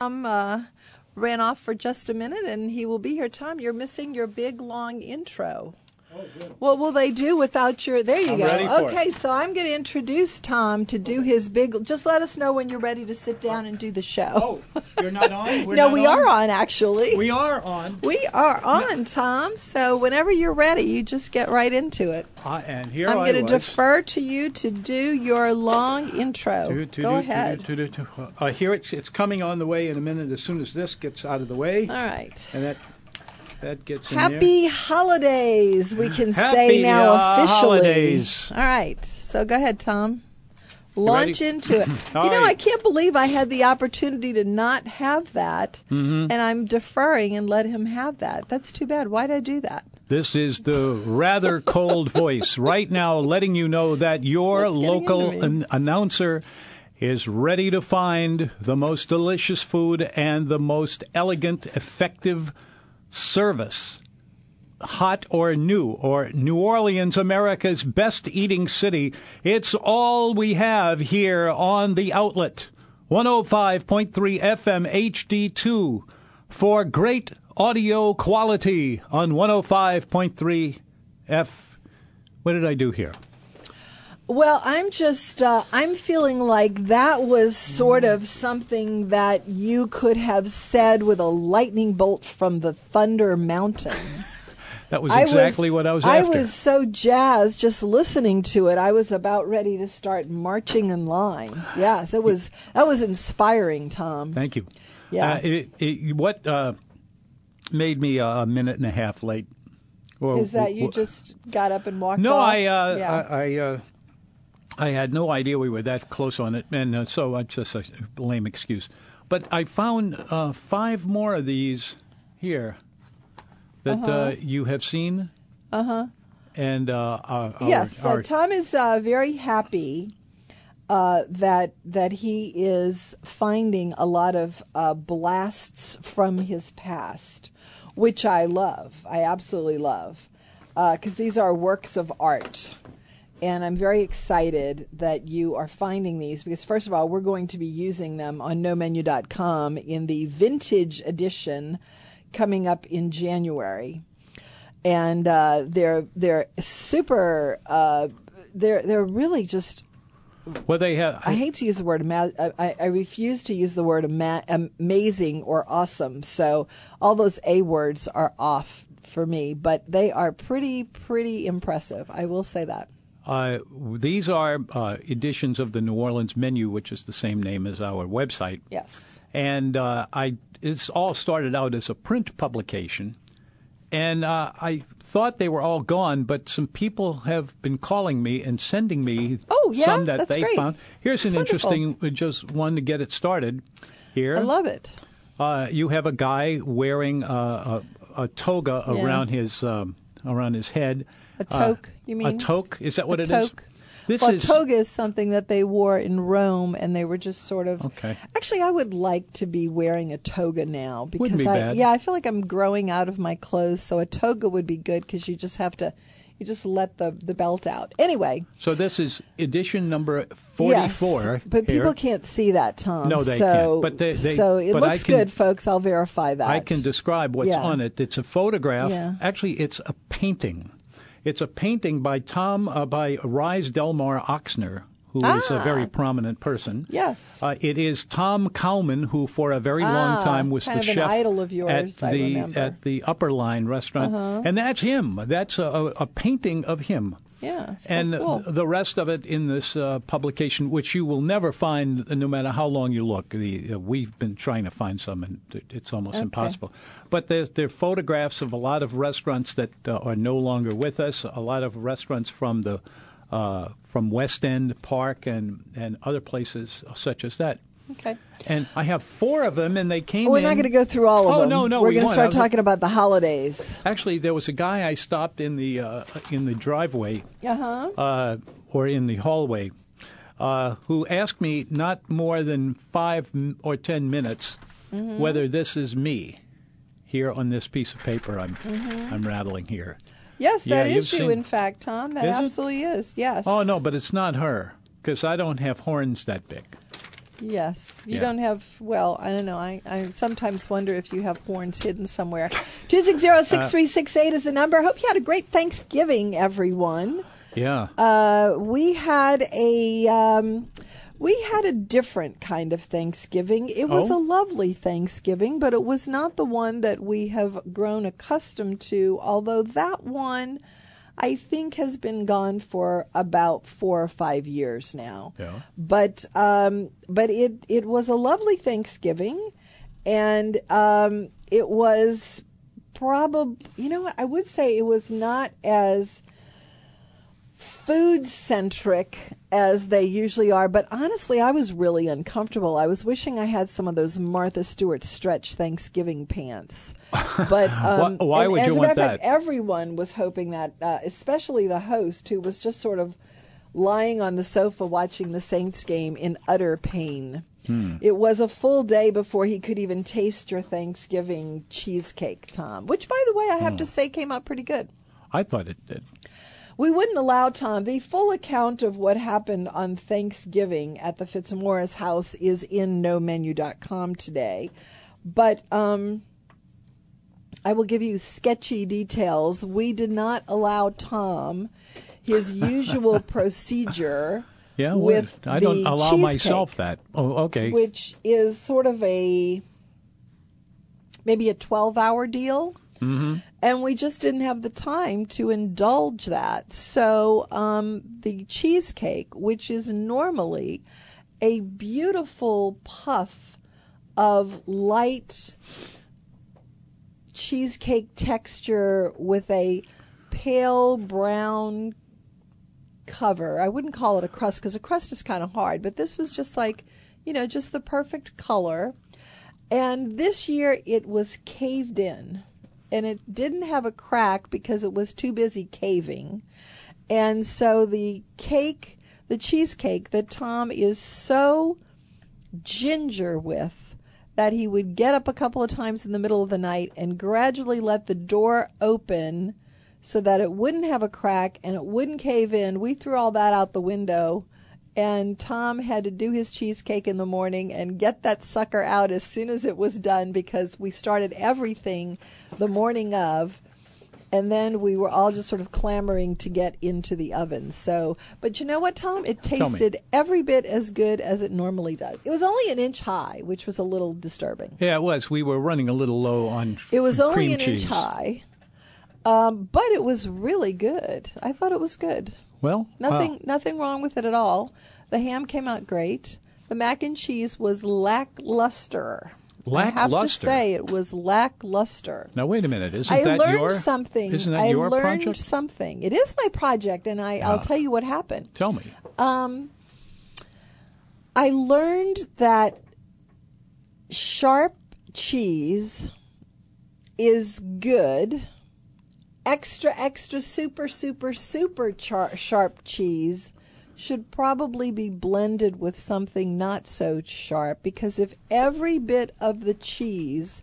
Tom uh, ran off for just a minute and he will be here. Tom, you're missing your big long intro. What will they do without your? There you I'm go. okay, so I'm going to introduce Tom to do his big. Just let us know when you're ready to sit down and do the show. Oh, you're not on? We're no, not we are on actually. We are on. We are on, Tom. So whenever you're ready, you just get right into it. Uh, and here I'm going to defer to you to do your long intro. Do, do, go do, ahead. Uh, here it's, it's coming on the way in a minute as soon as this gets out of the way. All right. And that that gets in there. Happy holidays, we can say now uh, officially. holidays. All right. So go ahead, Tom. Launch into it. You know, right. I can't believe I had the opportunity to not have that, Mm-hmm. and I'm deferring and let him have that. That's too bad. Why'd I do that? This is the rather cold voice right now letting you know that your local an- announcer is ready to find the most delicious food and the most elegant, effective service. Hot or new, or New Orleans, America's best eating city. It's all we have here on the outlet. 105.3 FM HD2 for great audio quality on 105.3 F. What did I do here? Well, I'm just, uh, I'm feeling like that was sort of something that you could have said with a lightning bolt from the Thunder Mountain. That was exactly what I was I was so jazzed just listening to it. I was about ready to start marching in line. Yes, it was. That was inspiring, Tom. Thank you. Yeah. Uh, it, it, what uh, made me a minute and a half late? Or- Is that you or- just got up and walked No, off? I uh, yeah. I I, uh, I had no idea we were that close on it, and uh, so I just a lame excuse. But I found uh, five more of these here that Uh-huh. uh you have seen. Uh huh. And uh, our, yes, uh, our- Tom is uh, very happy uh, that that he is finding a lot of uh, blasts from his past, which I love. I absolutely love because these are works of art. And I'm very excited that you are finding these because, first of all, we're going to be using them on nomenu.com in the vintage edition coming up in January and uh, they're they're super. Uh, they're they're really just. well, they have. I hate to use the word ama- I, I refuse to use the word ama- amazing or awesome. So all those a words are off for me, but they are pretty pretty impressive. I will say that. Uh, these are uh, editions of the New Orleans menu, which is the same name as our website. Yes. and uh, I it's all started out as a print publication, and uh, I thought they were all gone, but some people have been calling me and sending me Oh, yeah? some that That's they great. found. Here's That's an wonderful. interesting, uh, just one to get it started. Here, I love it. uh, you have a guy wearing uh, a, a toga Yeah. around his um, around his head. A toque, you mean? a toque? Is that what a it is? toque. This well, is a toga is something that they wore in Rome, and they were just sort of. Okay. Actually, I would like to be wearing a toga now because Wouldn't be I, bad. yeah, I feel like I'm growing out of my clothes, so a toga would be good because you just have to, you just let the the belt out. Anyway, so. This is edition number forty-four. yes, but here. people can't see that, Tom. No, they so, can't. But they- they- so it but looks can- good, folks. I'll verify that. I can describe what's Yeah. on it. It's a photograph. Yeah. Actually, it's a painting. It's a painting by Tom uh, by Rise Delmar Ochsner, who is a Ah. very prominent person. Yes. Uh, it is Tom Cowman, who for a very long Ah, time was the chef yours, at the. Uh-huh. at the Upperline restaurant, and that's him. That's a, a, a painting of him. Yeah, and cool. the rest of it in this uh, publication, which you will never find, no matter how long you look. The, uh, we've been trying to find some, and it's almost Okay. impossible. But there are photographs of a lot of restaurants that uh, are no longer with us. A lot of restaurants from the uh, from West End Park and and other places such as that. Okay. And I have four of them, and they came We're in. not going to go through all of Oh, them. no, no, We're we going to start talking about the holidays. Actually, there was a guy I stopped in the uh, in the driveway Uh-huh. uh, or in the hallway uh, who asked me not more than five or ten minutes Mm-hmm. whether this is me here on this piece of paper I'm Mm-hmm. I'm rattling here. Yes, Yeah, that is you, seen- in fact, Tom. That Is absolutely is. Yes. Oh no, but it's not her because I don't have horns that big. Yes. You Yeah. don't have, well, I don't know. I, I sometimes wonder if you have horns hidden somewhere. 260-6368 is the number. I hope you had a great Thanksgiving, everyone. Yeah. Uh, we had a um, we had a different kind of Thanksgiving. It was Oh? a lovely Thanksgiving, but it was not the one that we have grown accustomed to. Although that one, I think, has been gone for about four or five years now. Yeah. But um, but it it was a lovely Thanksgiving, and um, it was probably you know what I would say it was not as food centric as they usually are, but honestly, I was really uncomfortable. I was wishing I had some of those Martha Stewart stretch Thanksgiving pants. But um, Why- why and would as you a matter want of fact, that? everyone was hoping that, uh, especially the host, who was just sort of lying on the sofa watching the Saints game in utter pain. Hmm. It was a full day before he could even taste your Thanksgiving cheesecake, Tom, which, by the way, I Hmm. have to say came out pretty good. I thought it did. We wouldn't allow Tom. The full account of what happened on Thanksgiving at the Fitzmorris house is in nomenu.com today. But um, I will give you sketchy details. We did not allow Tom his usual procedure Yeah. with? I don't allow myself that. Oh, okay. which is sort of a maybe a 12 hour deal. Mm-hmm. And we just didn't have the time to indulge that. So um, the cheesecake, which is normally a beautiful puff of light cheesecake texture with a pale brown cover. I wouldn't call it a crust because a crust is kind of hard, but this was just like, you know, just the perfect color. And this year it was caved in and it didn't have a crack because it was too busy caving. And so the cake, the cheesecake that Tom is so ginger with that he would get up a couple of times in the middle of the night and gradually let the door open so that it wouldn't have a crack and it wouldn't cave in. We threw all that out the window and Tom had to do his cheesecake in the morning and get that sucker out as soon as it was done because we started everything the morning of and then we were all just sort of clamoring to get into the oven. So, but you know what, Tom? It tasted every bit as good as it normally does. It was only an inch high, which was a little disturbing. yeah, it was. We were running a little low on. It was only an cheese. inch high, um, but it was really good. I thought it was good. Well, Nothing, uh, nothing wrong with it at all. The ham came out great. The mac and cheese was lackluster. Lackluster. I have to say it was lackluster. now wait a minute. Isn't I that learned your something. Isn't that I your learned project? something. It is my project, and I, I'll Ah. tell you what happened. Tell me. Um, I learned that sharp cheese is good. Extra, extra, super, super, super char- sharp cheese should probably be blended with something not so sharp because if every bit of the cheese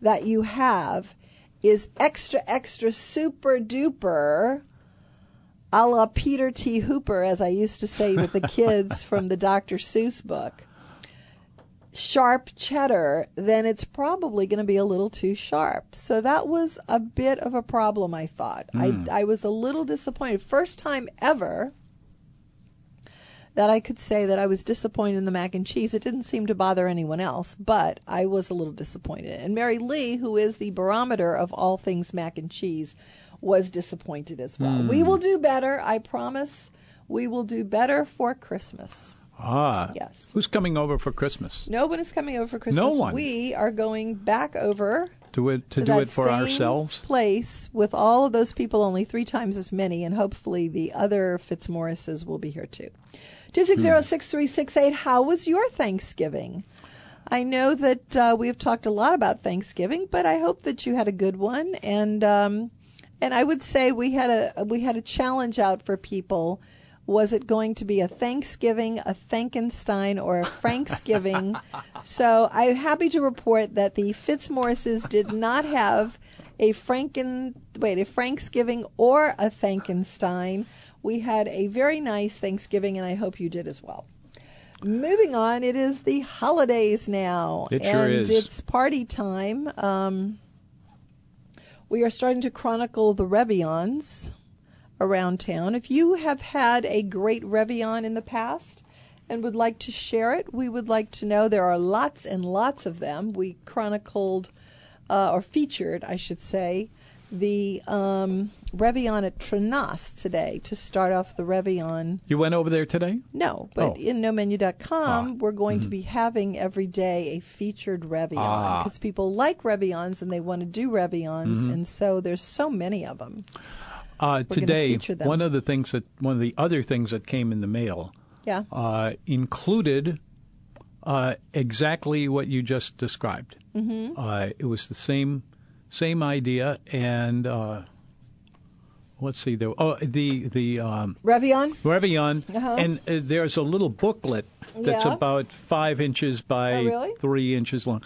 that you have is extra, extra, super duper, a la Peter T. Hooper, as I used to say with the kids from the Dr. Seuss book, sharp cheddar, then it's probably going to be a little too sharp. So that was a bit of a problem, I thought. I, hmm. I was a little disappointed. First time ever that I could say that I was disappointed in the mac and cheese. It didn't seem to bother anyone else, but I was a little disappointed. And Mary Lee, who is the barometer of all things mac and cheese, was disappointed as well. We hmm. will do better, I promise. We will do better for Christmas. Ah. Yes. Who's coming over for Christmas? No one is coming over for Christmas. No one. We are going back over To it to to do it for ourselves? place with all of those people, only three times as many, and hopefully the other Fitzmorrises will be here too. 260-6368, how was your Thanksgiving? I know that uh, we've talked a lot about Thanksgiving, but I hope that you had a good one. And um, and I would say we had a we had a challenge out for people. Was it going to be a Thanksgiving, a Frankenstein, or a Franksgiving? so I'm happy to report that the Fitzmorrises did not have a Franken wait a Franksgiving or a Frankenstein. We had a very nice Thanksgiving, and I hope you did as well. Moving on, it is the holidays now, It and is. it's party time. Um, we are starting to chronicle the Reveillons around town. If you have had a great Reveillon in the past and would like to share it, we would like to know. There are lots and lots of them. We chronicled, uh, or featured, I should say, the um, Reveillon at Trenas today to start off the Reveillon. You went over there today? No, but Oh. in nomenu.com, Ah. we're going to be having every day a featured Reveillon Ah. because people like Reveillons and they want to do Reveillons, Mm-hmm. and so there's so many of them. Uh, today, one of the things that one of the other things that came in the mail Yeah. uh, included uh, exactly what you just described. Mm-hmm. Uh, it was the same same idea, and uh, let's see, there. Oh, the the um, Reveillon? Reveillon, Uh-huh. and uh, there's a little booklet that's Yeah. about five inches by Oh, really? three inches long.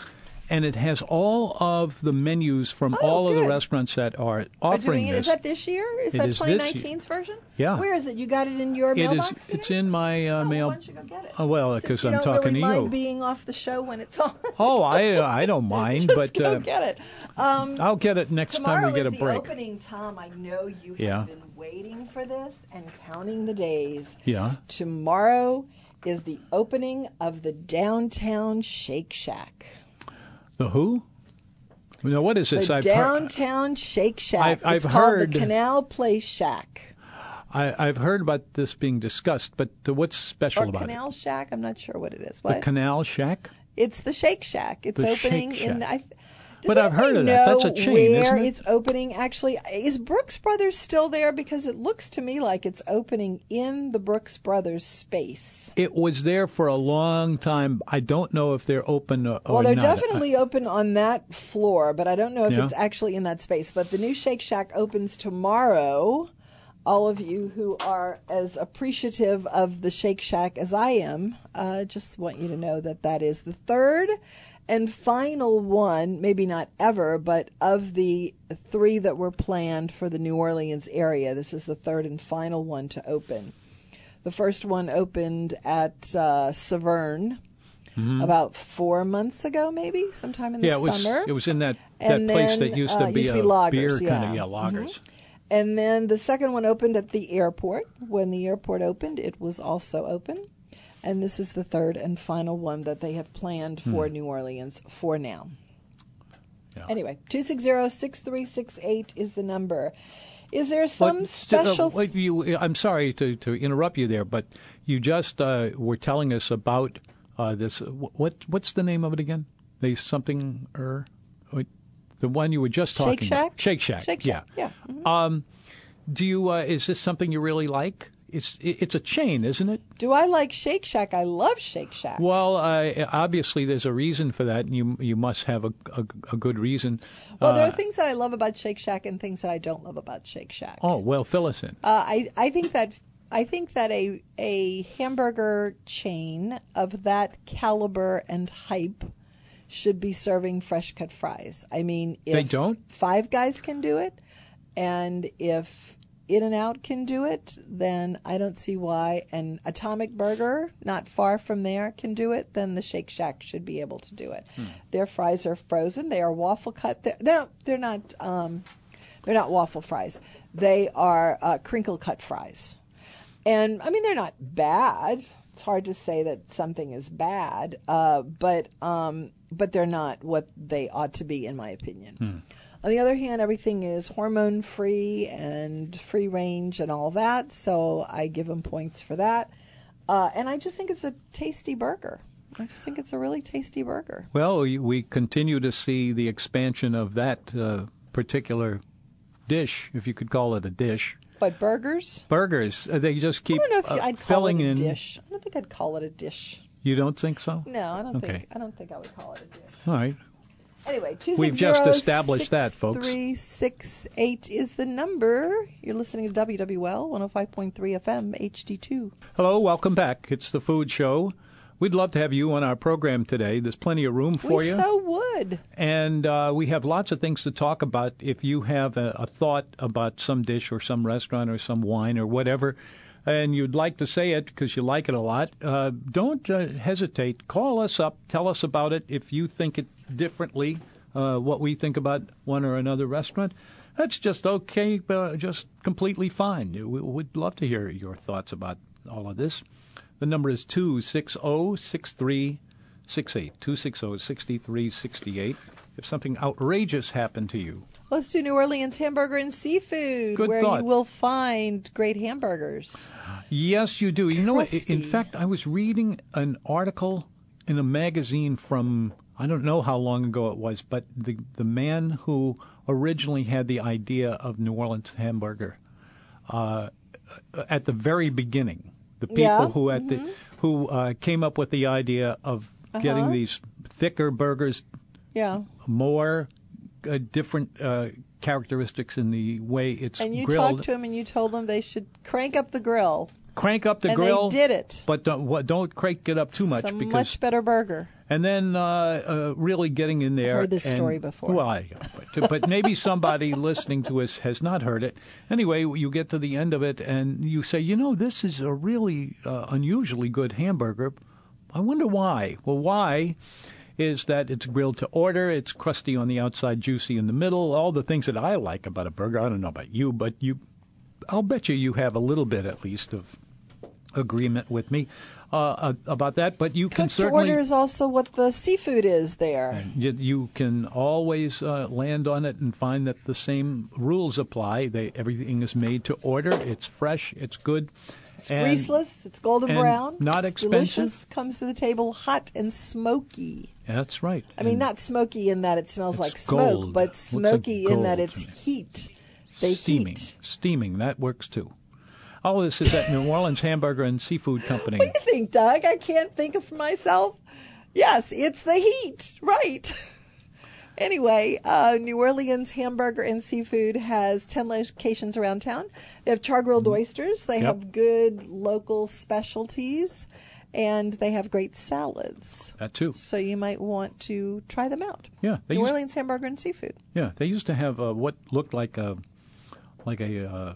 And it has all of the menus from Oh, all of the restaurants that are Are offering doing it. this. Is that this year? Is It that is this year. 2019's version? Yeah. Where is it? You got it in your It is. mailbox? It's today? in my uh, Oh, mail. Why don't you go get it? Oh, well, because I'm talking really to mind you. being off the show when it's on. Oh, I I don't mind, Just but go uh, get it. Um, I'll get it next time we get a is the break. opening, Tom. I know you Yeah. have been waiting for this and counting the days. Yeah. Tomorrow is the opening of the downtown Shake Shack. The who? Now, what is this? The I've heard, downtown Shake Shack. I've- I've heard- the Canal Place Shack I, I've heard about this being discussed, but uh, what's special or about Canal Shack. I'm not sure what it is. What? The Canal Shack. it's the Shake Shack. It's The opening Shake in. Shack. I, does But I've heard of that. That's a chain, where isn't it? It's opening. Actually, is Brooks Brothers still there? Because it looks to me like it's opening in the Brooks Brothers space. It was there for a long time. I don't know if they're open or, Well, they're not. definitely open on that floor, but I don't know if Yeah. it's actually in that space. But the new Shake Shack opens tomorrow. All of you who are as appreciative of the Shake Shack as I am, uh, just want you to know that that is the third and final one, maybe not ever, but of the three that were planned for the New Orleans area, this is the third and final one to open. The first one opened at uh, Severn about four months ago, maybe sometime in the Mm-hmm. yeah, it was. summer. It was in that that And place that used uh, to be used to a be lagers, beer kind yeah. Mm-hmm. of yeah loggers. And then the second one opened at the airport. When the airport opened, it was also open. And this is the third and final one that they have planned for New Orleans for now. Hmm. Yeah. Anyway, 260-6368 is the number. Is there some But uh, special wait, you, I'm sorry to, to interrupt you there, but you just uh, were telling us about uh, this. What what's the name of it again? They something er, the one you were just talking Shake Shack? about. Shake Shack. Shake yeah. Shack, yeah. mhm. Do you? Uh, is this something you really like? It's it's a chain, isn't it? Do I like Shake Shack? I love Shake Shack. Well, uh, obviously there's a reason for that, and you you must have a a, a good reason. Well, there Uh, are things that I love about Shake Shack and things that I don't love about Shake Shack. oh well, fill us in. Uh, I I think that I think that a a hamburger chain of that caliber and hype should be serving fresh cut fries. I mean, if They don't? Five Guys can do it, and if In and Out can do it, then I don't see why. an Atomic Burger, not far from there, can do it. Then the Shake Shack should be able to do it. Their fries are frozen. They are waffle cut. They're they're not. They're not, um, they're not waffle fries. They are uh, crinkle cut fries. And I mean, they're not bad. It's hard to say that something is bad, uh, but um, but they're not what they ought to be, in my opinion. On the other hand, everything is hormone free and free range and all that, so I give them points for that. Uh, and I just think it's a tasty burger. I just think it's a really tasty burger. Well, we- continue to see the expansion of that uh, particular dish, if you could call it a dish. What burgers? Burgers. uh, They just keep I don't know if uh, I'd call filling it a in. dish. I don't think I'd call it a dish. You don't think so? No, I don't Okay. think. I don't think I would call it a dish. All right. Anyway, two We've just established that, folks. Three six eight is the number. You're listening to WWL 105.3 FM HD2. Hello, welcome back. It's the Food Show. We'd love to have you on our program today. There's plenty of room for you. we you. so would. And uh, we have lots of things to talk about. If you have a, a thought about some dish or some restaurant or some wine or whatever, and you'd like to say it because you like it a lot, uh, don't uh, hesitate. Call us up. Tell us about it. If you think it differently, uh, what we think about one or another restaurant, that's just okay, uh, just completely fine. We, we'd love to hear your thoughts about all of this. The number is 260 6368. 260 6368. If something outrageous happened to you, Let's do New Orleans hamburger and seafood, Good where thought. you will find great hamburgers. Yes, you do. You know what? In fact, I was reading an article in a magazine from I don't know how long ago it was, but the the man who originally had the idea of New Orleans hamburger uh, at the very beginning, the people Yeah, who at the who uh, came up with the idea of getting Uh-huh. these thicker burgers, Yeah. more uh, different uh, characteristics in the way it's And you grilled. talked to them and you told them they should crank up the grill. crank up the and grill. they did it. but don't what, don't crank it up too much It's a because much better burger. And then uh, uh, really getting in there. I've heard this and- story before. Well, I, but, but maybe somebody listening to us has not heard it. Anyway, you get to the end of it and you say, you know, this is a really uh, unusually good hamburger. I wonder why. Well, why? Is that it's grilled to order, it's crusty on the outside, juicy in the middle, all the things that I like about a burger. I don't know about you, but you I'll bet you you have a little bit at least of agreement with me uh, uh, about that. But you can Cooked to certainly order is also what the seafood is there. you, you can always uh, land on it and find that the same rules apply. They, everything is made to order. It's fresh. It's good. It's and greaseless. It's golden and brown. not expensive. Delicious. Comes to the table hot and smoky. That's right. I mean, not smoky in that it smells like smoke, gold. but smoky in that it's heat. They steaming. heat. Steaming. That works too. All this is at New Orleans Hamburger and Seafood Company. What do you think, Doug? I can't think of for myself. Yes, it's the heat. Right. anyway, uh, New Orleans Hamburger and Seafood has 10 locations around town. They have char grilled oysters, they Mm-hmm. Yep. have good local specialties, and they have great salads. That too. So you might want to try them out. Yeah, New used- Orleans Hamburger and Seafood. Yeah, they used to have uh, what looked like a like a uh,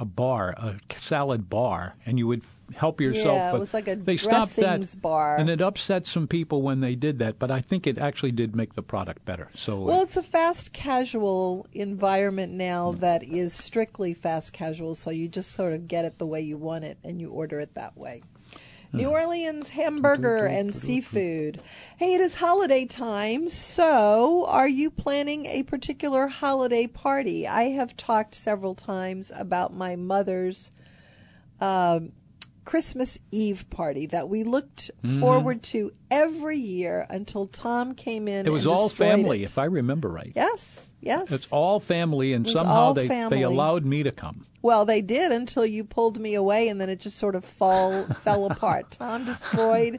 a bar, a salad bar, and you would help yourself. Yeah, it was like a they stopped that, bar. and it upset some people when they did that. But I think it actually did make the product better. So uh, Well, it's a fast casual environment now that is strictly fast casual, so you just sort of get it the way you want it and you order it that way. New Orleans hamburger and seafood. Hey, it is holiday time, so are you planning a particular holiday party? I have talked several times about my mother's um, Christmas Eve party that we looked forward to every year until Tom came in. It was all family, it. if I remember right. Yes, yes. It's all family, and somehow they family. they allowed me to come. Well, they did until you pulled me away, and then it just sort of fall fell apart. Tom destroyed.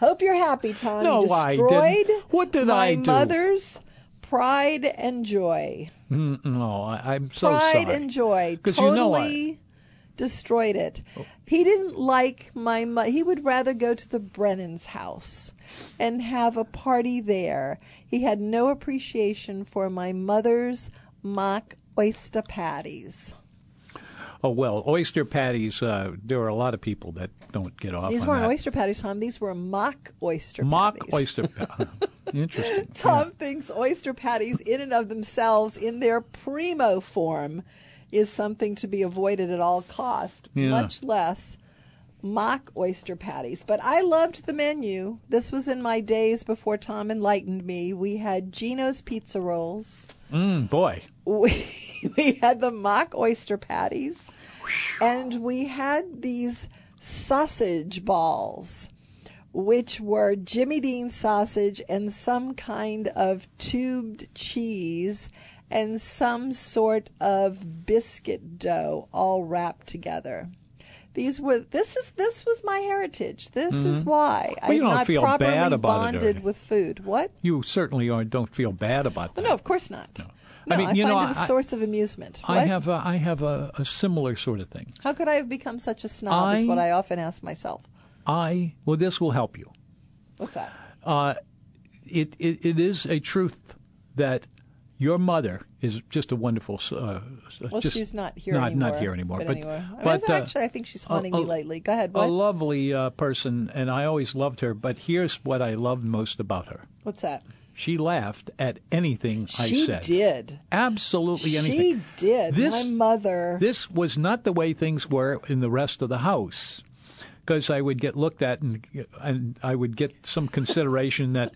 Hope you're happy, Tom. No, I destroyed didn't. What did my I do? mother's pride and joy. Mm, No, I, I'm so pride sorry. and joy. Totally you know I- destroyed it. He didn't like my. Mo- he would rather go to the Brennan's house and have a party there. He had no appreciation for my mother's mock oyster patties. Oh well, oyster patties. Uh, there are a lot of people that don't get off. These weren't that. oyster patties, Tom. These were mock oyster Mock patties. oyster. pa- Interesting. Tom thinks oyster patties, in and of themselves, in their primo form, is something to be avoided at all cost. Yeah. Much less mock oyster patties. But I loved the menu. This was in my days before Tom enlightened me. We had Jeno's pizza rolls. Mm, boy. We, we had the mock oyster patties, and we had these sausage balls, which were Jimmy Dean sausage and some kind of tubed cheese and some sort of biscuit dough all wrapped together. These were this is this was my heritage. This is why Mm-hmm. Well, you I'm don't not feel properly bad about it, bonded with food. What? You certainly are, don't feel bad about that. Well, no, of course not. No, I mean, I you find know, it a I- source of amusement. I What? have a, I have a, a similar sort of thing. How could I have become such a snob? is what I often ask myself. I well, this will help you. What's that? Uh, it, it it is a truth that your mother is just a wonderful. Uh, Well, just, she's not here not, anymore. Not here anymore. But, But, anyway, I mean, but, uh, actually, I think she's haunting a- me lately. Go ahead. a lovely uh, person, and I always loved her. But here's what I loved most about her: What's that? she laughed at anything I said. she did. Absolutely anything. She did. This- My mother. This was not the way things were in the rest of the house, because I would get looked at and and I would get some consideration that.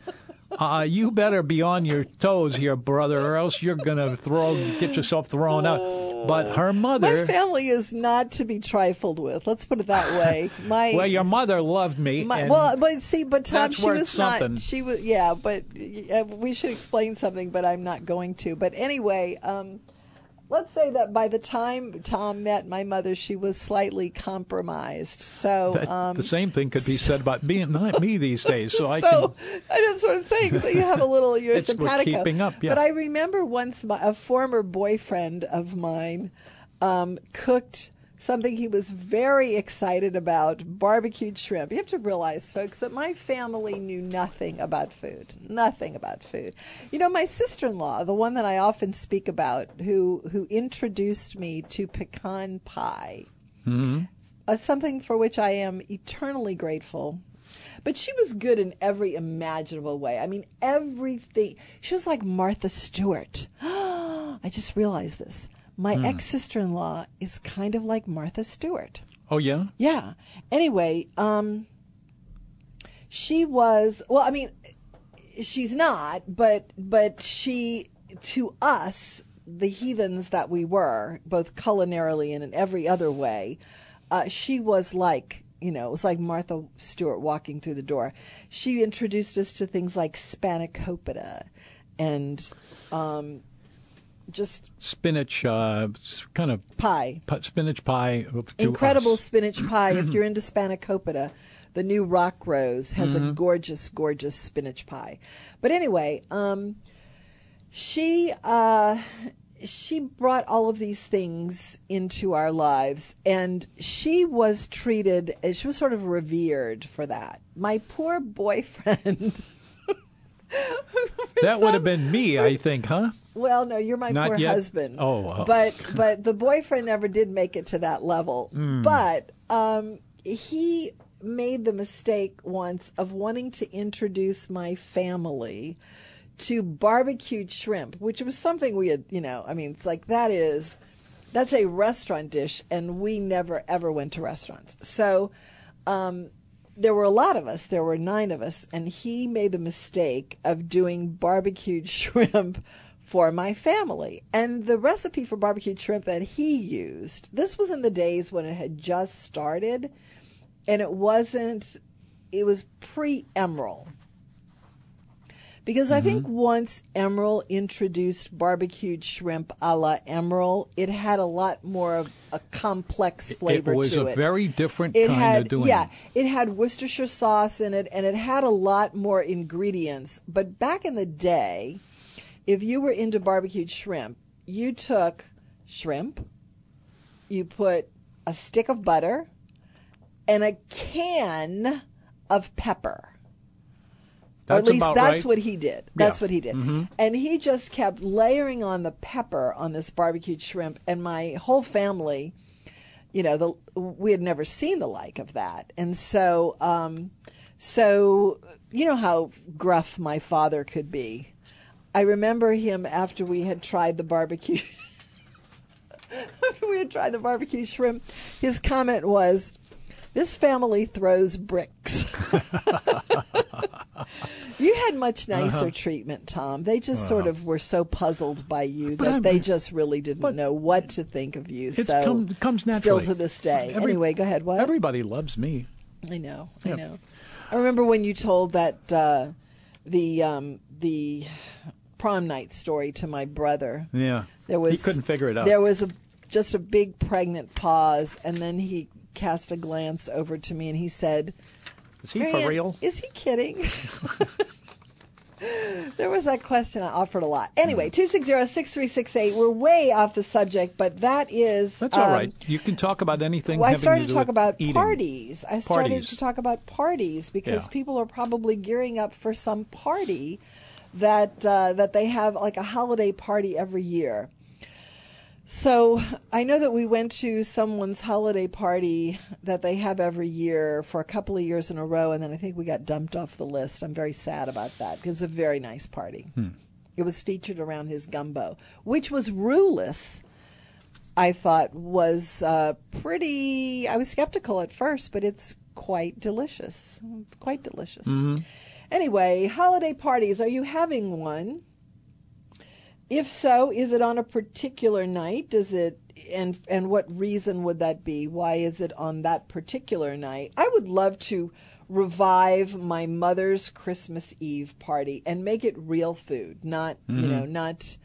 Uh, you better be on your toes here, brother, or else you're gonna throw, get yourself thrown out. But her mother, my family is not to be trifled with. Let's put it that way. My well, your mother loved me. My, well, but see, but Tom, she was something. not. She was, yeah, but uh, we should explain something, but I'm not going to. But anyway, um, let's say that by the time Tom met my mother, she was slightly compromised. So, that- um, the same thing could be said about me, not me these days. So I so can. that's what I'm saying. So you have a little, you're It's- simpatico. keeping up, yeah. But I remember once my, a former boyfriend of mine um, cooked something he was very excited about barbecued shrimp. You have to realize, folks, that my family knew nothing about food. Nothing about food. You know, my sister in law, the one that I often speak about, who, who introduced me to pecan pie uh, something for which I am eternally grateful. But she was good in every imaginable way. I mean, everything. She was like Martha Stewart. I just realized this. My ex sister in law is kind of like Martha Stewart. Oh yeah. Yeah. Anyway, um, she was well. I mean, she's not, but but she to us, the heathens that we were, both culinarily and in every other way, uh, she was like you know, it was like Martha Stewart walking through the door. She introduced us to things like spanakopita and um, just Spinach, uh, kind of pie. spinach pie. incredible us. spinach pie. if you're into spanakopita, the new Rock Rose has Mm-hmm. a gorgeous, gorgeous spinach pie. But anyway, um, she uh, she brought all of these things into our lives, and she was treated. uh, She was sort of revered for that. My poor boyfriend. That would have been me, I think, huh? Well, no, you're my Not poor yet? husband. Oh, oh. but but the boyfriend never did make it to that level. Hmm. But um, he made the mistake once of wanting to introduce my family to barbecued shrimp, which was something we had, you know, I mean, it's like that is that's a restaurant dish, and we never ever went to restaurants. So. Um, there were a lot of us. There were nine of us, and he made the mistake of doing barbecued shrimp for my family. And the recipe for barbecue shrimp that he used, this was in the days when it had just started, and it wasn't, it was pre Emeril. Because I think Mm-hmm. once Emeril introduced barbecued shrimp a la Emeril, it had a lot more of a complex flavor it was a it very different it kind had of doing yeah it. it had worcestershire sauce in it and it had a lot more ingredients but back in the day if you were into barbecued shrimp you took shrimp you put a stick of butter and a can of pepper That's or at least that's right. what he did. That's Yeah. Mm-hmm. what he did. And he just kept layering on the pepper on this barbecued shrimp, and my whole family, you know, the we had never seen the like of that, and so, um, so you know how gruff my father could be. I remember him after we had tried the barbecue. after we had tried the barbecue shrimp, his comment was, "This family throws bricks." You had much nicer treatment, Tom. They just sort of were so puzzled by you But that I'm- they just really didn't know what to think of you. It so come, comes naturally. still to this day. Every- anyway, go ahead. What? Everybody loves me. I know. I know. I remember when you told that uh, the um, the prom night story to my brother. Yeah. There was he couldn't figure it out. There was a just a big pregnant pause, and then he cast a glance over to me and he said, Is he for real? Is he kidding?" there was that question I offered a lot. Anyway, Hmm. two six zero six three six eight. We're way off the subject, but that is That's all um, right. You can talk about anything. Well, I started to to talk about eating. parties. I started Parties. to talk about parties because Yeah. people are probably gearing up for some party that uh, that they have like a holiday party every year. So I know that we went to someone's holiday party that they have every year for a couple of years in a row, and then I think we got dumped off the list. I'm very sad about that. It was a very nice party. It was featured around his gumbo, which was rouxless. I thought was uh, pretty. I was skeptical at first, but it's quite delicious. Quite delicious. Anyway, holiday parties. Are you having one? If so, is it on a particular night? Does it and and what reason would that be? Why is it on that particular night? I would love to revive my mother's Christmas Eve party and make it real food, not you know, not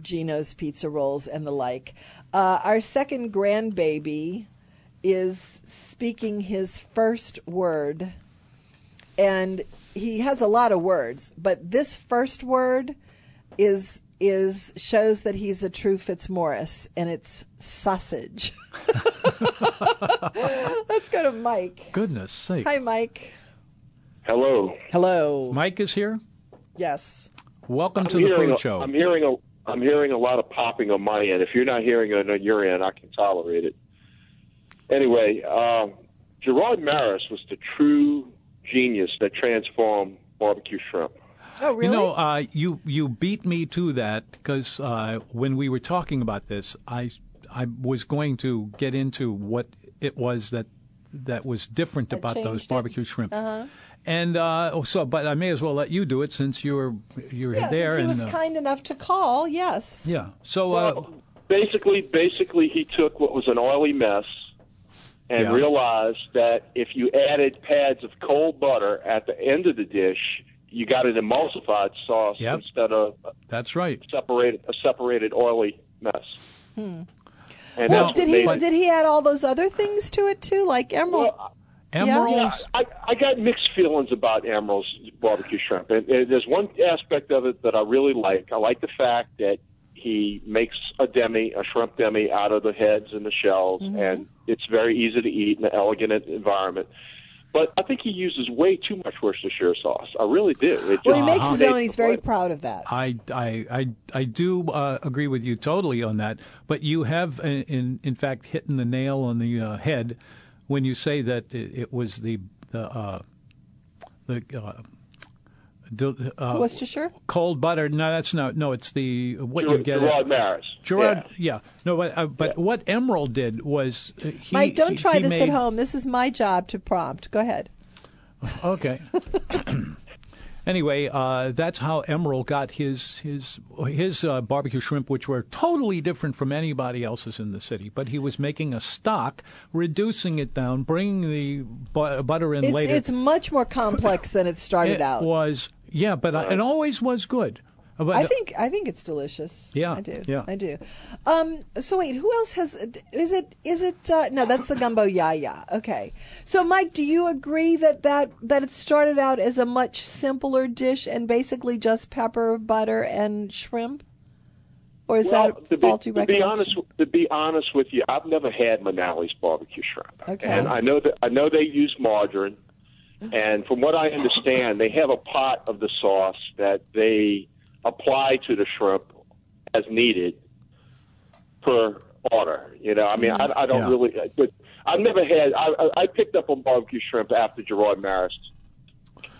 Jeno's pizza rolls and the like. Uh, our second grandbaby is speaking his first word, and he has a lot of words, but this first word is is shows that he's a true Fitzmorris, and it's sausage. Let's go to Mike. Goodness sake. Hi, Mike. Hello. Hello. Mike is here. Yes. Welcome I'm to the food a- show. I'm hearing a I'm hearing a lot of popping on my end. If you're not hearing it on your end, I can tolerate it. Anyway, um, Gerard Maras was the true genius that transformed barbecue shrimp. Oh, really? You know, uh, you you beat me to that because uh, when we were talking about this, I I was going to get into what it was that that was different That about those changed it? barbecue shrimp. And uh, so, but I may as well let you do it since you're you're yeah, there. he and was uh, kind enough to call. Yes. yeah. So uh, Well, basically, basically, he took what was an oily mess and Yeah. realized that if you added pads of cold butter at the end of the dish, you got an emulsified sauce Yep. instead of that's right. separated a separated oily mess. Hmm. And Well, did he it- did he add all those other things to it too, like Emeril? Well, Emeril's. Yeah, I, I got mixed feelings about Emeril's barbecue shrimp. And, and there's one aspect of it that I really like. I like the fact that he makes a demi, a shrimp demi, out of the heads and the shells, Mm-hmm. and it's very easy to eat in an elegant environment. But I think he uses way too much Worcestershire sauce. I really do. It well, he just makes his takes own. He's very flavor. proud of that. I, I, I, I do uh, agree with you totally on that. But you have, uh, in in fact, hitting the nail on the uh, head when you say that it, it was the the uh, the uh, Worcestershire. cold butter. No, that's not. No, it's the what you get. Gerard Maras. Gerard, Yeah. yeah. No, but uh, but what Emeril did was uh, he, Mike, don't he- try he this made, at home. This is my job to prompt. Go ahead. Okay. anyway, uh, that's how Emeril got his his his uh, barbecue shrimp, which were totally different from anybody else's in the city. But he was making a stock, reducing it down, bringing the bu- butter in It's later. it's much more complex than it started it out. was yeah, but I, it always was good. Uh, But I think I think it's delicious. Yeah, I do. yeah. I do. Um, so wait, who else has? Is it? Is it? Uh, no, that's the gumbo yaya. Okay. So Mike, do you agree that that that it started out as a much simpler dish and basically just pepper, butter, and shrimp? Or is Well, that to faulty be, to be honest, to be honest with you, I've never had Manale's barbecue shrimp, Okay. and I know that I know they use margarine, and from what I understand, they have a pot of the sauce that they apply to the shrimp as needed per order. You know, I mean, I, I don't Yeah. really, but I've never had. I, I I picked up on barbecue shrimp after Gerard Maras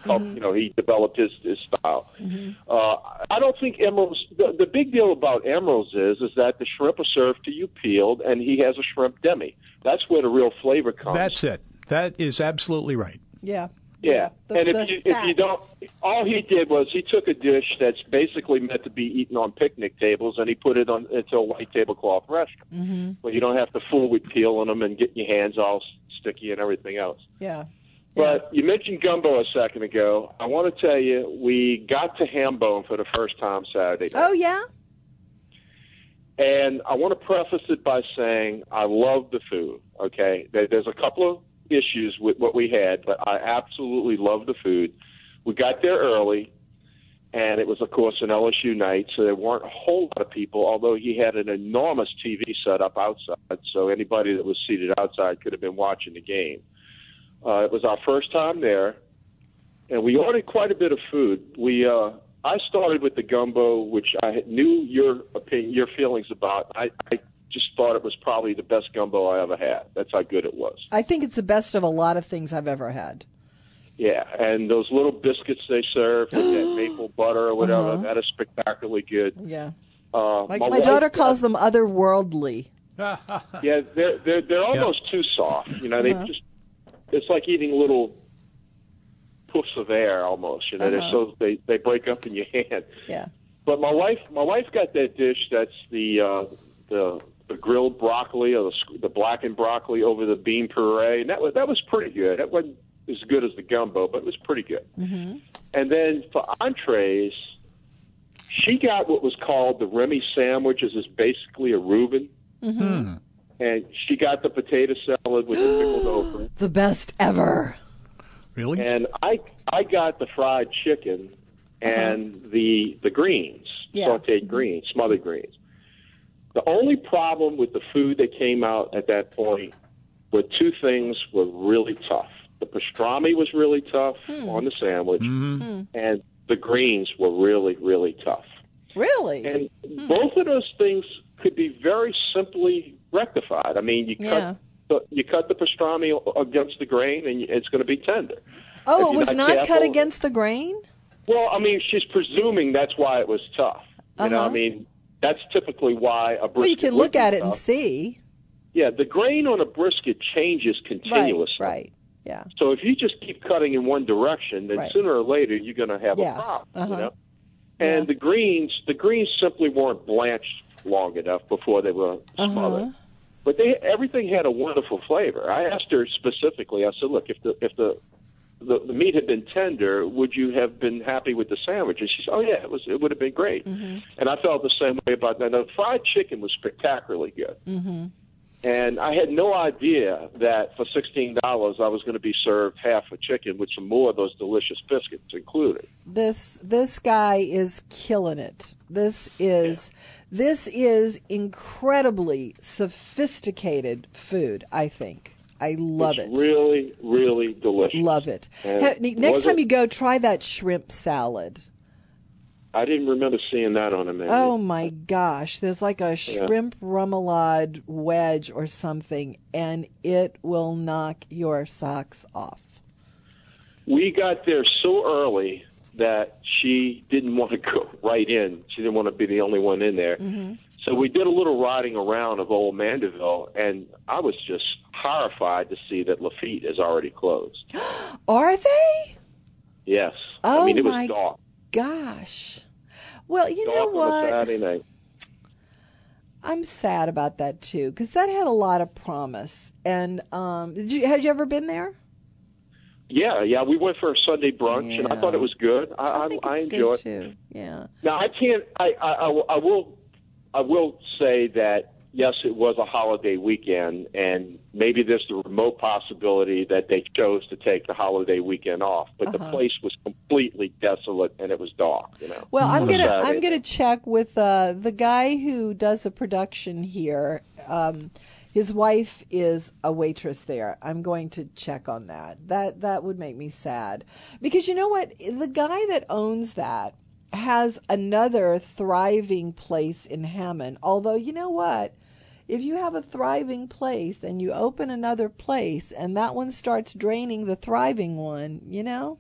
helped, you know, he developed his, his style. Mm-hmm. Uh, I don't think Emeril's. The, the big deal about Emeril's is is that the shrimp are served to you peeled, and he has a shrimp demi. That's where the real flavor comes. that's it. That is absolutely right. Yeah. Yeah, The- and if you if you don't, all he did was he took a dish that's basically meant to be eaten on picnic tables, and he put it on into a white tablecloth restaurant, mm-hmm. where you don't have to fool with peeling them and getting your hands all sticky and everything else. Yeah. But you mentioned gumbo a second ago. I want to tell you, we got to Hambone for the first time Saturday night. Oh yeah. And I want to preface it by saying I love the food. Okay, there's a couple of issues with what we had, but I absolutely love the food. We got there early, and it was, of course, an LSU night, so there weren't a whole lot of people. Although he had an enormous TV set up outside, so anybody that was seated outside could have been watching the game. Uh, it was our first time there, and we ordered quite a bit of food. We uh, I started with the gumbo, which I knew your opinion, your feelings about. I, I thought it was probably the best gumbo I ever had. That's how good it was. I think it's the best of a lot of things I've ever had. Yeah, and those little biscuits they serve with that maple butter or whatever, that is spectacularly good. Yeah. Uh, My, my wife- daughter calls them otherworldly. Yeah, they're they're they're almost too soft. You know, they just it's like eating little puffs of air almost. You know, they're so they they break up in your hand. Yeah. But my wife, my wife got that dish. That's the uh, the the grilled broccoli or the, sc- the blackened broccoli over the bean puree, and that was that was pretty good. That wasn't as good as the gumbo, but it was pretty good. Mm-hmm. And then for entrees, she got what was called the Remy sandwich, which is basically a Reuben. Mm-hmm. And she got the potato salad with the pickled okra. The best ever. Really? And I I got the fried chicken and the the greens, Yeah. sautéed greens, smothered greens. The only problem with the food that came out at that point were two things were really tough. The pastrami was really tough hmm. on the sandwich, mm-hmm. hmm. and the greens were really really tough. Really? And hmm. both of those things could be very simply rectified. I mean, you Yeah. cut the, you cut the pastrami against the grain, and it's going to be tender. oh, if it was not not cut against the grain? Well, I mean, she's presuming that's why it was tough. You know, Uh-huh. I mean, that's typically why a brisket. Well, you can look at it and see. Yeah, the grain on a brisket changes continuously. Right. Yeah. So if you just keep cutting in one direction, then Right. sooner or later you're going to have Yes. a problem. Uh-huh. You know? And Yeah. the greens, the greens simply weren't blanched long enough before they were Uh-huh. But they everything had a wonderful flavor. I asked her specifically. I said, "Look, if the if the the, the meat had been tender, would you have been happy with the sandwich?" And she said, "Oh yeah, it was. It would have been great." Mm-hmm. And I felt the same way about that. Now, the fried chicken was spectacularly good. Mm-hmm. And I had no idea that for sixteen dollars I was going to be served half a chicken with some more of those delicious biscuits included. This this guy is killing it. This is this is incredibly sophisticated food, I think. I love it's it. Really, really delicious. Love it. Ha- next time you go, try that shrimp salad. I didn't remember seeing that on a menu. Oh my gosh, there's like a shrimp remoulade wedge or something, and it will knock your socks off. We got there so early that she didn't want to go right in. She didn't want to be the only one in there. Mm-hmm. So we did a little riding around of old Mandeville, and I was just horrified to see that Lafitte is already closed. Are they? Yes. Oh I mean, it my was dark. Gosh. Well, you know Dark a what? Saturday night. I'm sad about that too because that had a lot of promise. And um, did you have you ever been there? Yeah, yeah. We went for a Sunday brunch, and I thought it was good. I, I I, I enjoyed it. too. Yeah. Now I can't. I, I, I will. I will say that yes, it was a holiday weekend, and maybe there's the remote possibility that they chose to take the holiday weekend off. But the place was completely desolate, and it was dark. You know. Well, I'm gonna Saturday I'm gonna check with uh, the guy who does the production here. Um, his wife is a waitress there. I'm going to check on that. That that would make me sad because you know what? The guy that owns that has another thriving place in Hammond. Although you know what? If you have a thriving place and you open another place and that one starts draining the thriving one, you know,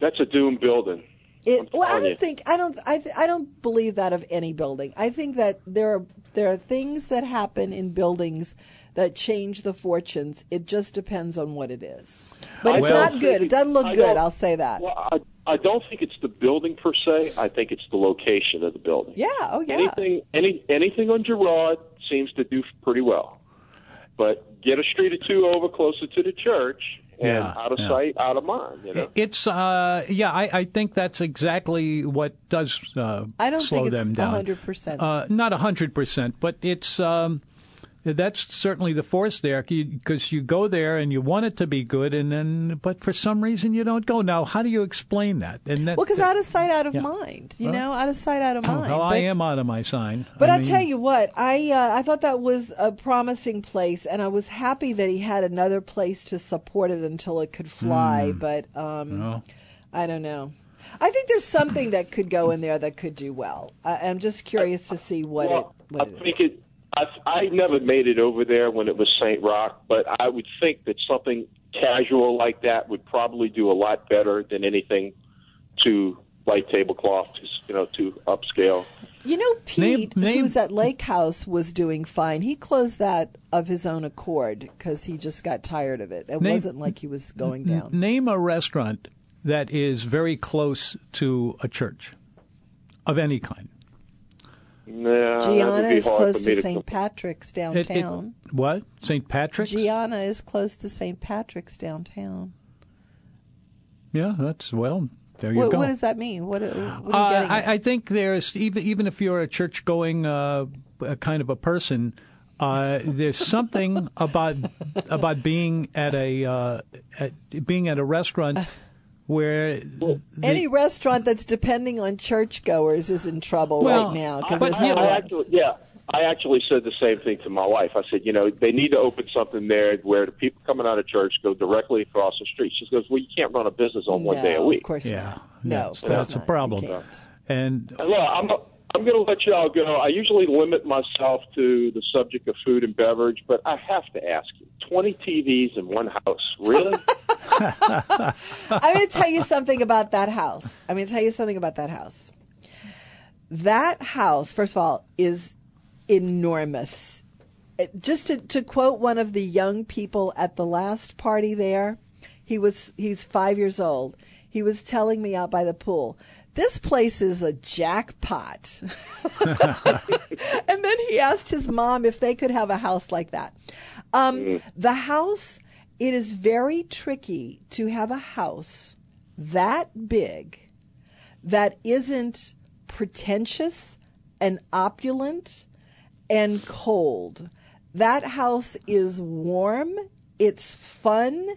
That's a doomed building. it, well, I don't you. think I don't I th- I don't believe that of any building. I think that there are there are things that happen in buildings that change the fortunes. It just depends on what it is. But I it's don't good. It it- doesn't look I good. I'll say that. Well, I, I don't think it's the building per se. I think it's the location of the building. yeah. Oh yeah. Anything, any, anything on Girod seems to do pretty well. But get a street or two over closer to the church, and Yeah, out of yeah. sight, out of mind. You know. It's uh, yeah, I, I think that's exactly what does uh, I don't slow think it's them down. 100%. Uh, not hundred percent, but it's um, that's certainly the force there because you go there and you want it to be good, and then but for some reason you don't go. Now, how do you explain that? And that, well, because out of sight, out of Yeah. mind. You Well, know, out of sight, out of mind. well, I am out of my sign. But I I'll mean, tell you what, I uh, I thought that was a promising place, and I was happy that he had another place to support it until it could fly. But um, No. I don't know. I think there's something that could go in there that could do well. I, I'm just curious to see what well, it what I it is. think it. I, I never made it over there when it was Saint Rock, but I would think that something casual like that would probably do a lot better than anything too light tablecloth, to, you know, to upscale. You know, Pete, name- who's at Lake House, was doing fine. He closed that of his own accord because he just got tired of it. It Name- wasn't like he was going down. Name a restaurant that is very close to a church of any kind. Nah, Gianna is close to to St. com- Patrick's downtown. it- what? St. Patrick's? Gianna is close to St. Patrick's downtown. Yeah, that's well. There you What, go. what does that mean? What, what are you Uh, getting at? I, I think there's even even if you're a church going uh, kind of a person, uh, there's something about about being at a uh, at, being at a restaurant where the- Any restaurant that's depending on churchgoers is in trouble Well, right now because but, there's I, not a I actually, yeah, I actually said the same thing to my wife. I said, you know, they need to open something there where the people coming out of church go directly across the street. She goes, well, you can't run a business on one day a week. Of course yeah, not. No, that's, of course that's a problem. And And look, I'm I'm going to let y'all go. I usually limit myself to the subject of food and beverage, but I have to ask you: twenty TVs in one house, really? I'm going to tell you something about that house. I'm going to tell you something about that house. That house, first of all, is enormous. It- Just to, to quote one of the young people at the last party there, he was he's five years old. He was telling me out by the pool, this place is a jackpot. and then he asked his mom if they could have a house like that. Um, The house, it is very tricky to have a house that big that isn't pretentious and opulent and cold. That house is warm, it's fun,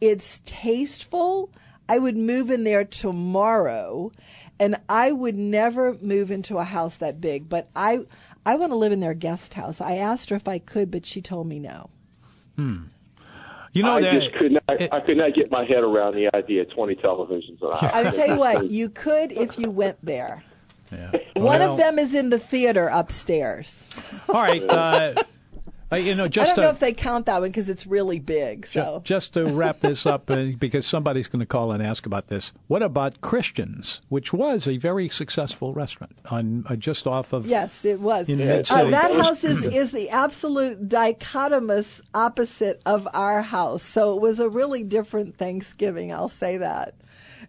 it's tasteful. I would move in there tomorrow and I would never move into a house that big, but I I want to live in their guest house. I asked her if I could, but she told me no. Hmm. You know I that just could not. it- I could not get my head around the idea of twenty televisions in. I'll tell you what, you could if you went there. yeah. One Well, of them is in the theater upstairs. All right, uh, uh, you know, I don't to, know if they count that one because it's really big. So Just to wrap this up, uh, because somebody's going to call and ask about this. What about Christians, which was a very successful restaurant on uh, just off of yes, it was. In Uh, that house is is the absolute dichotomous opposite of our house. So it was a really different Thanksgiving. I'll say that.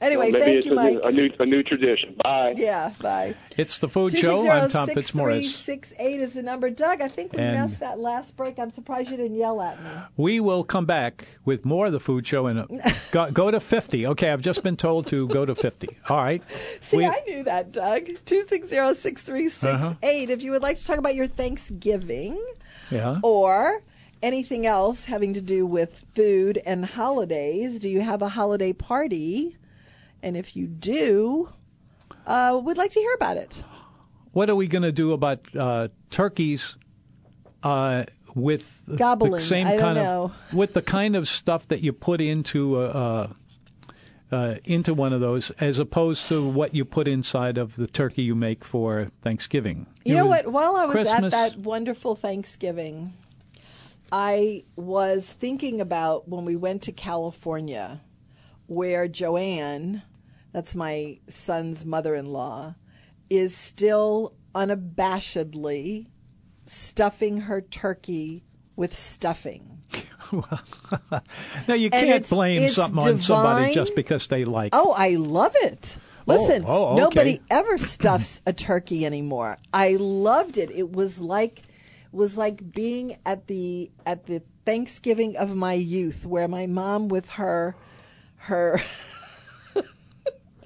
Anyway, Maybe thank it's you, a, Mike. New, a new a new tradition. Bye. yeah, bye. It's the Food Show. I'm Tom Fitzmorris. 260-6368 is the number. Doug, I think we And- missed that last break. I'm surprised you didn't yell at me. We will come back with more of the Food Show and go, go to 50. Okay, I've just been told to go to 50. All right. See, We- I knew that, Doug. 260-6368. Uh-huh. If you would like to talk about your Thanksgiving yeah. or anything else having to do with food and holidays, do you have a holiday party? And if you do, uh, we'd like to hear about it. What are we going to do about uh, turkeys uh, with the same I don't kind know. of with the kind of stuff that you put into uh, uh, uh, into one of those, as opposed to what you put inside of the turkey you make for Thanksgiving? You know what? While I was Christmas, at that wonderful Thanksgiving, I was thinking about when we went to California, where Joanne, that's my son's mother in law, is still unabashedly stuffing her turkey with stuffing. now you can't it's- blame it's something on somebody just because they like. Oh, I love it. Oh, Listen, oh, okay. nobody ever stuffs a turkey anymore. I loved it. It was like was like being at the at the Thanksgiving of my youth, where my mom with her her.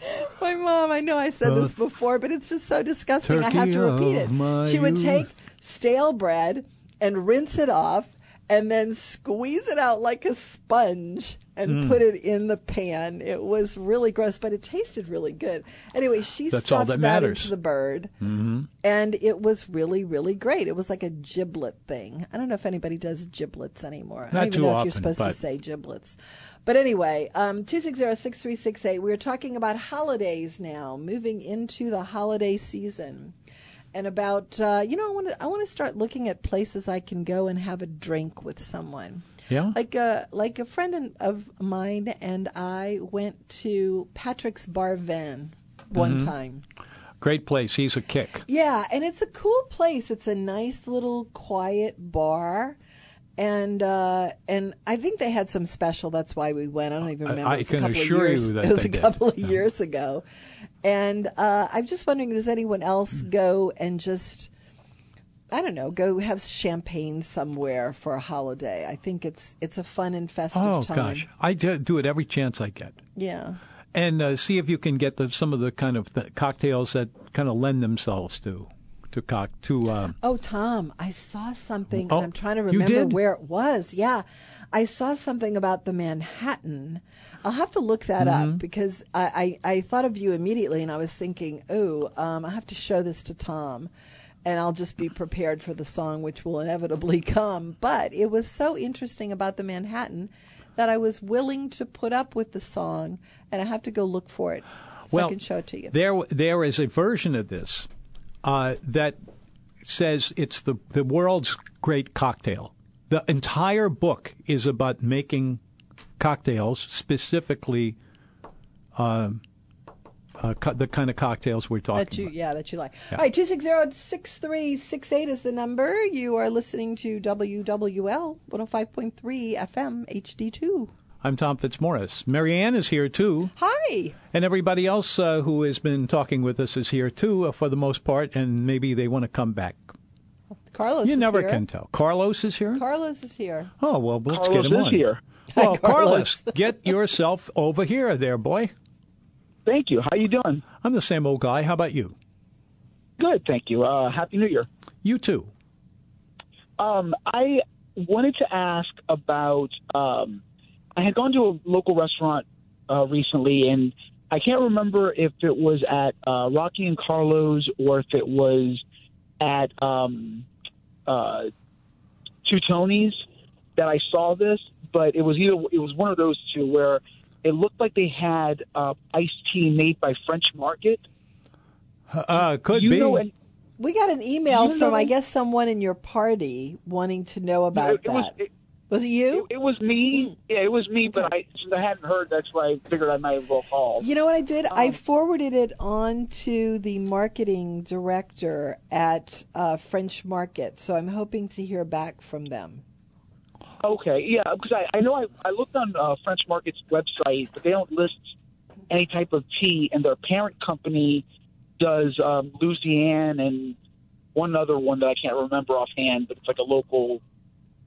my mom, I know I said this before, but it's just so disgusting. I have to repeat it. She would take stale bread and rinse it off and then squeeze it out like a sponge and Mm. put it in the pan. It was really gross, but it tasted really good. Anyway, she That's stuffed that that into the bird, and it was really, really great. It was like a giblet thing. I don't know if anybody does giblets anymore. I don't even know if you're supposed to say giblets. But anyway, um, 260-6368, we are talking about holidays now, moving into the holiday season. And about uh, you know, I want to I want to start looking at places I can go and have a drink with someone. Yeah? like a like a friend of mine and I went to Patrick's Bar Vin one Mm-hmm. time. Great place. He's a kick. Yeah, and it's a cool place. It's a nice little quiet bar. And uh, and I think they had some special. That's why we went. I don't even remember. I it was can a couple assure of you years. that it was a did. couple of years ago. And uh, I'm just wondering, does anyone else Hmm. go and just I don't know, go have champagne somewhere for a holiday? I think it's it's a fun and festive Oh time. gosh, I do do it every chance I get, Yeah. and uh, see if you can get the, some of the kind of the cocktails that kind of lend themselves to to cock to. Uh, Oh, Tom, I saw something. Oh, and I'm trying to remember where it was. Yeah, I saw something about the Manhattan. I'll have to look that Mm-hmm. up because I, I, I thought of you immediately, and I was thinking, oh, um, I have to show this to Tom, and I'll just be prepared for the song, which will inevitably come. But it was so interesting about the Manhattan that I was willing to put up with the song, and I have to go look for it so well, I can show it to you. There, there is a version of this uh, that says it's the the world's great cocktail. The entire book is about making cocktails, specifically um, uh, co- the kind of cocktails we're talking That you, about. yeah, that you like. All right, 260-6368 is the number. You are listening to WWL 105.3 FM HD2. I'm Tom Fitzmorris. Marianne is here too, Hi. and everybody else uh, who has been talking with us is here too, uh, for the most part. And maybe they want to come back. Carlos you is never here. can tell. Carlos is here. Carlos is here. oh well, let's Carlos get him is on. here. Well, Hi, Carlos, Carlos. get yourself over here, there, boy. Thank you. How you doing? I'm the same old guy. How about you? Good, thank you. Uh, Happy New Year. You too. Um, I wanted to ask about. Um, I had gone to a local restaurant uh, recently, and I can't remember if it was at uh, Rocky and Carlos or if it was at um, uh, Two Tonys that I saw this, but it was either it was one of those two where it looked like they had uh, iced tea made by French Market. Uh, could you be. know, and We got an email You from, I guess, someone in your party wanting to know about it, it was that. it, was it you? It, it was me. Yeah, it was me. But I since I hadn't heard, that's why I figured I might as well call. You know what I did? Um, I forwarded it on to the marketing director at uh, French Market, so I'm hoping to hear back from them. Okay, yeah, because I, I know I, I looked on uh, French Market's website, but they don't list any type of tea, and their parent company does um, Louisiane and one other one that I can't remember offhand, but it's like a local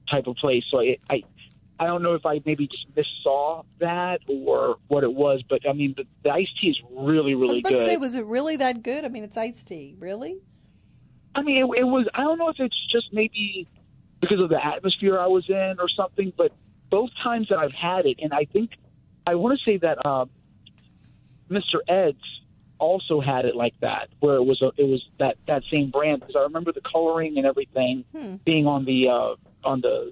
type of place. So I, I, I don't know if I maybe just missaw that or what it was, but I mean the, the iced tea is really I was really good. to say, was it really that good? I mean, it's iced tea. Really? I mean, it, it was. I don't know if it's just maybe because of the atmosphere I was in or something, but both times that I've had it, and I think I want to say that um, Mr. Ed's also had it like that, where it was a, it was that that same brand because I remember the coloring and everything being on the uh, on the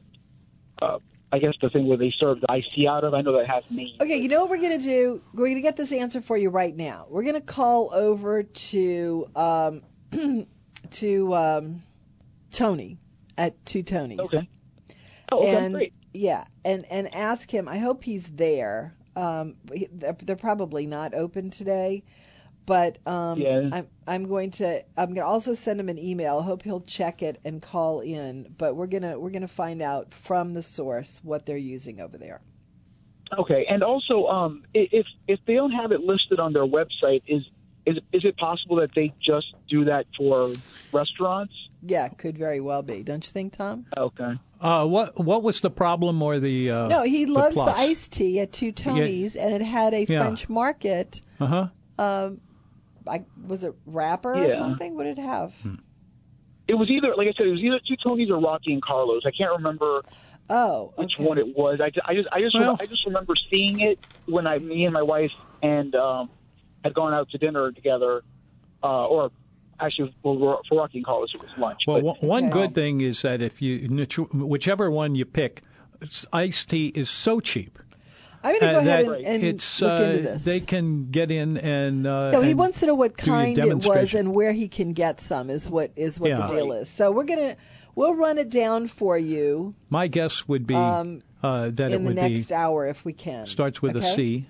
uh, I guess the thing where they serve the iced tea out of. I know that has me. Okay, you know what we're going to do? We're going to get this answer for you right now. We're going to call over to um, to um, Tony at Two Tonys. Okay. Oh, okay, and great. yeah, and and ask him. I hope he's there. Um, they're, they're probably not open today, but um, Yeah. I'm I'm going to I'm going to also send him an email. I hope he'll check it and call in. But we're gonna we're gonna find out from the source what they're using over there. Okay, and also, um, if if they don't have it listed on their website, is is is it possible that they just do that for restaurants? Yeah, could very well be. Don't you think, Tom? Okay. Uh, what what was the problem or the uh, No, he loves the, plus? iced tea at Two Tonys, and it had a Yeah. French market. Uh-huh. I, was it wrapper or something? What did it have? It was either, like I said, it was either two Tonys or Rocky and Carlos. I can't remember Oh, which one it was. I, I just, I just, Well- I just remember seeing it when I, me and my wife and um, had gone out to dinner together, uh, or actually for, for Rocky and Carlos it was lunch. Well, but, one one Okay. good thing is that if you whichever one you pick, iced tea is so cheap. I'm going to go uh, ahead and, and it's look uh, into this. they can get in and uh, no, he and wants to know what kind it was and where he can get some. Is what is what Yeah. the deal is. So we're gonna we'll run it down for you My guess would be uh, that it Um, in the next be hour if we can. starts with okay? a C.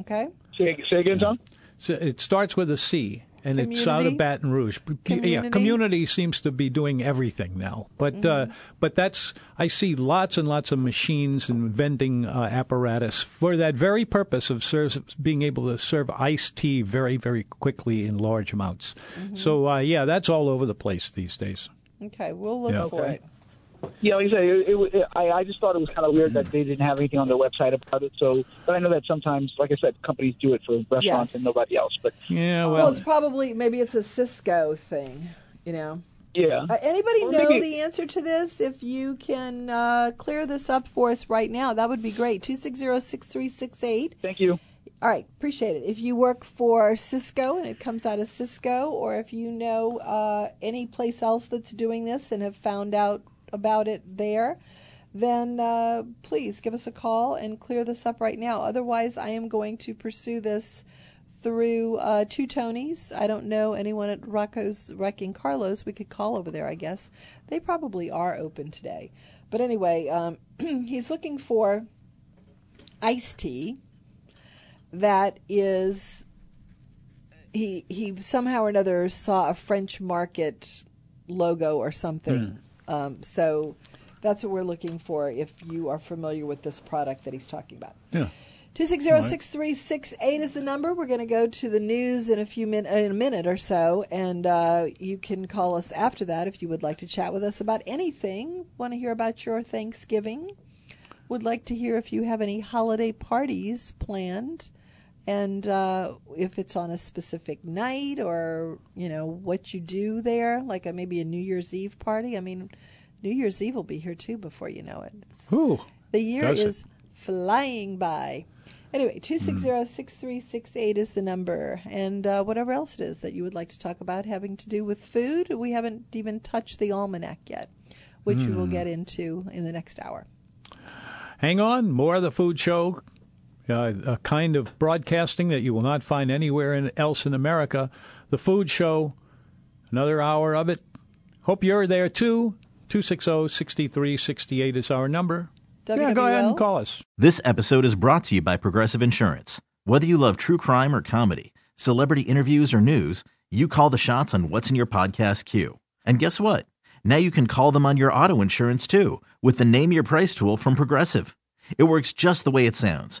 Okay. say, say again, Tom. So it starts with a C, and it's out of Baton Rouge. Yeah, Community? community seems to be doing everything now. But uh, Mm-hmm. but that's I see lots and lots of machines and vending uh, apparatus for that very purpose of serves, being able to serve iced tea very very quickly in large amounts. Mm-hmm. So uh, yeah, that's all over the place these days. Okay. We'll look Yeah. for Okay. it. Yeah, like I say, it, it, it, I, I just thought it was kind of weird that they didn't have anything on their website about it. So, but I know that sometimes, like I said, companies do it for restaurants Yes. and nobody else. But Yeah, Well, well, it's probably maybe it's a Sysco thing. You know. yeah, Uh, anybody Or know maybe- the answer to this? If you can uh, clear this up for us right now, that would be great. Two six zero six three six eight. thank you. All right, appreciate it. If you work for Sysco and it comes out of Sysco, or if you know uh, any place else that's doing this and have found out about it there, then uh, please give us a call and clear this up right now. Otherwise, I am going to pursue this through uh, two Tonys. I don't know anyone at Rocco's Wrecking Carlos. We could call over there, I guess. They probably are open today. But anyway, um, he's looking for iced tea that is he he somehow or another saw a French market logo or something. Um, so that's what we're looking for if you are familiar with this product that he's talking about. yeah. Two six zero six three six eight is the number. We're going to go to the news in a few min- in a minute or so, and uh, you can call us after that if you would like to chat with us about anything. Want to hear about your Thanksgiving? Would like to hear if you have any holiday parties planned, and uh, if it's on a specific night or you know what you do there, like a, maybe a New Year's Eve party. I mean, New Year's Eve will be here too before you know it. It's, Ooh, the year is it? flying by. Anyway, 260-6368 is the number. And uh, whatever else it is that you would like to talk about having to do with food, we haven't even touched the almanac yet, which we will get into in the next hour. Hang on, more of the food show, uh, a kind of broadcasting that you will not find anywhere in, else in America. The food show, another hour of it. Hope you're there too. 260 6368 is our number. Yeah, go ahead and call us. This episode is brought to you by Progressive Insurance. Whether you love true crime or comedy, celebrity interviews or news, you call the shots on what's in your podcast queue. And guess what? Now you can call them on your auto insurance too with the Name Your Price tool from Progressive. It works just the way it sounds.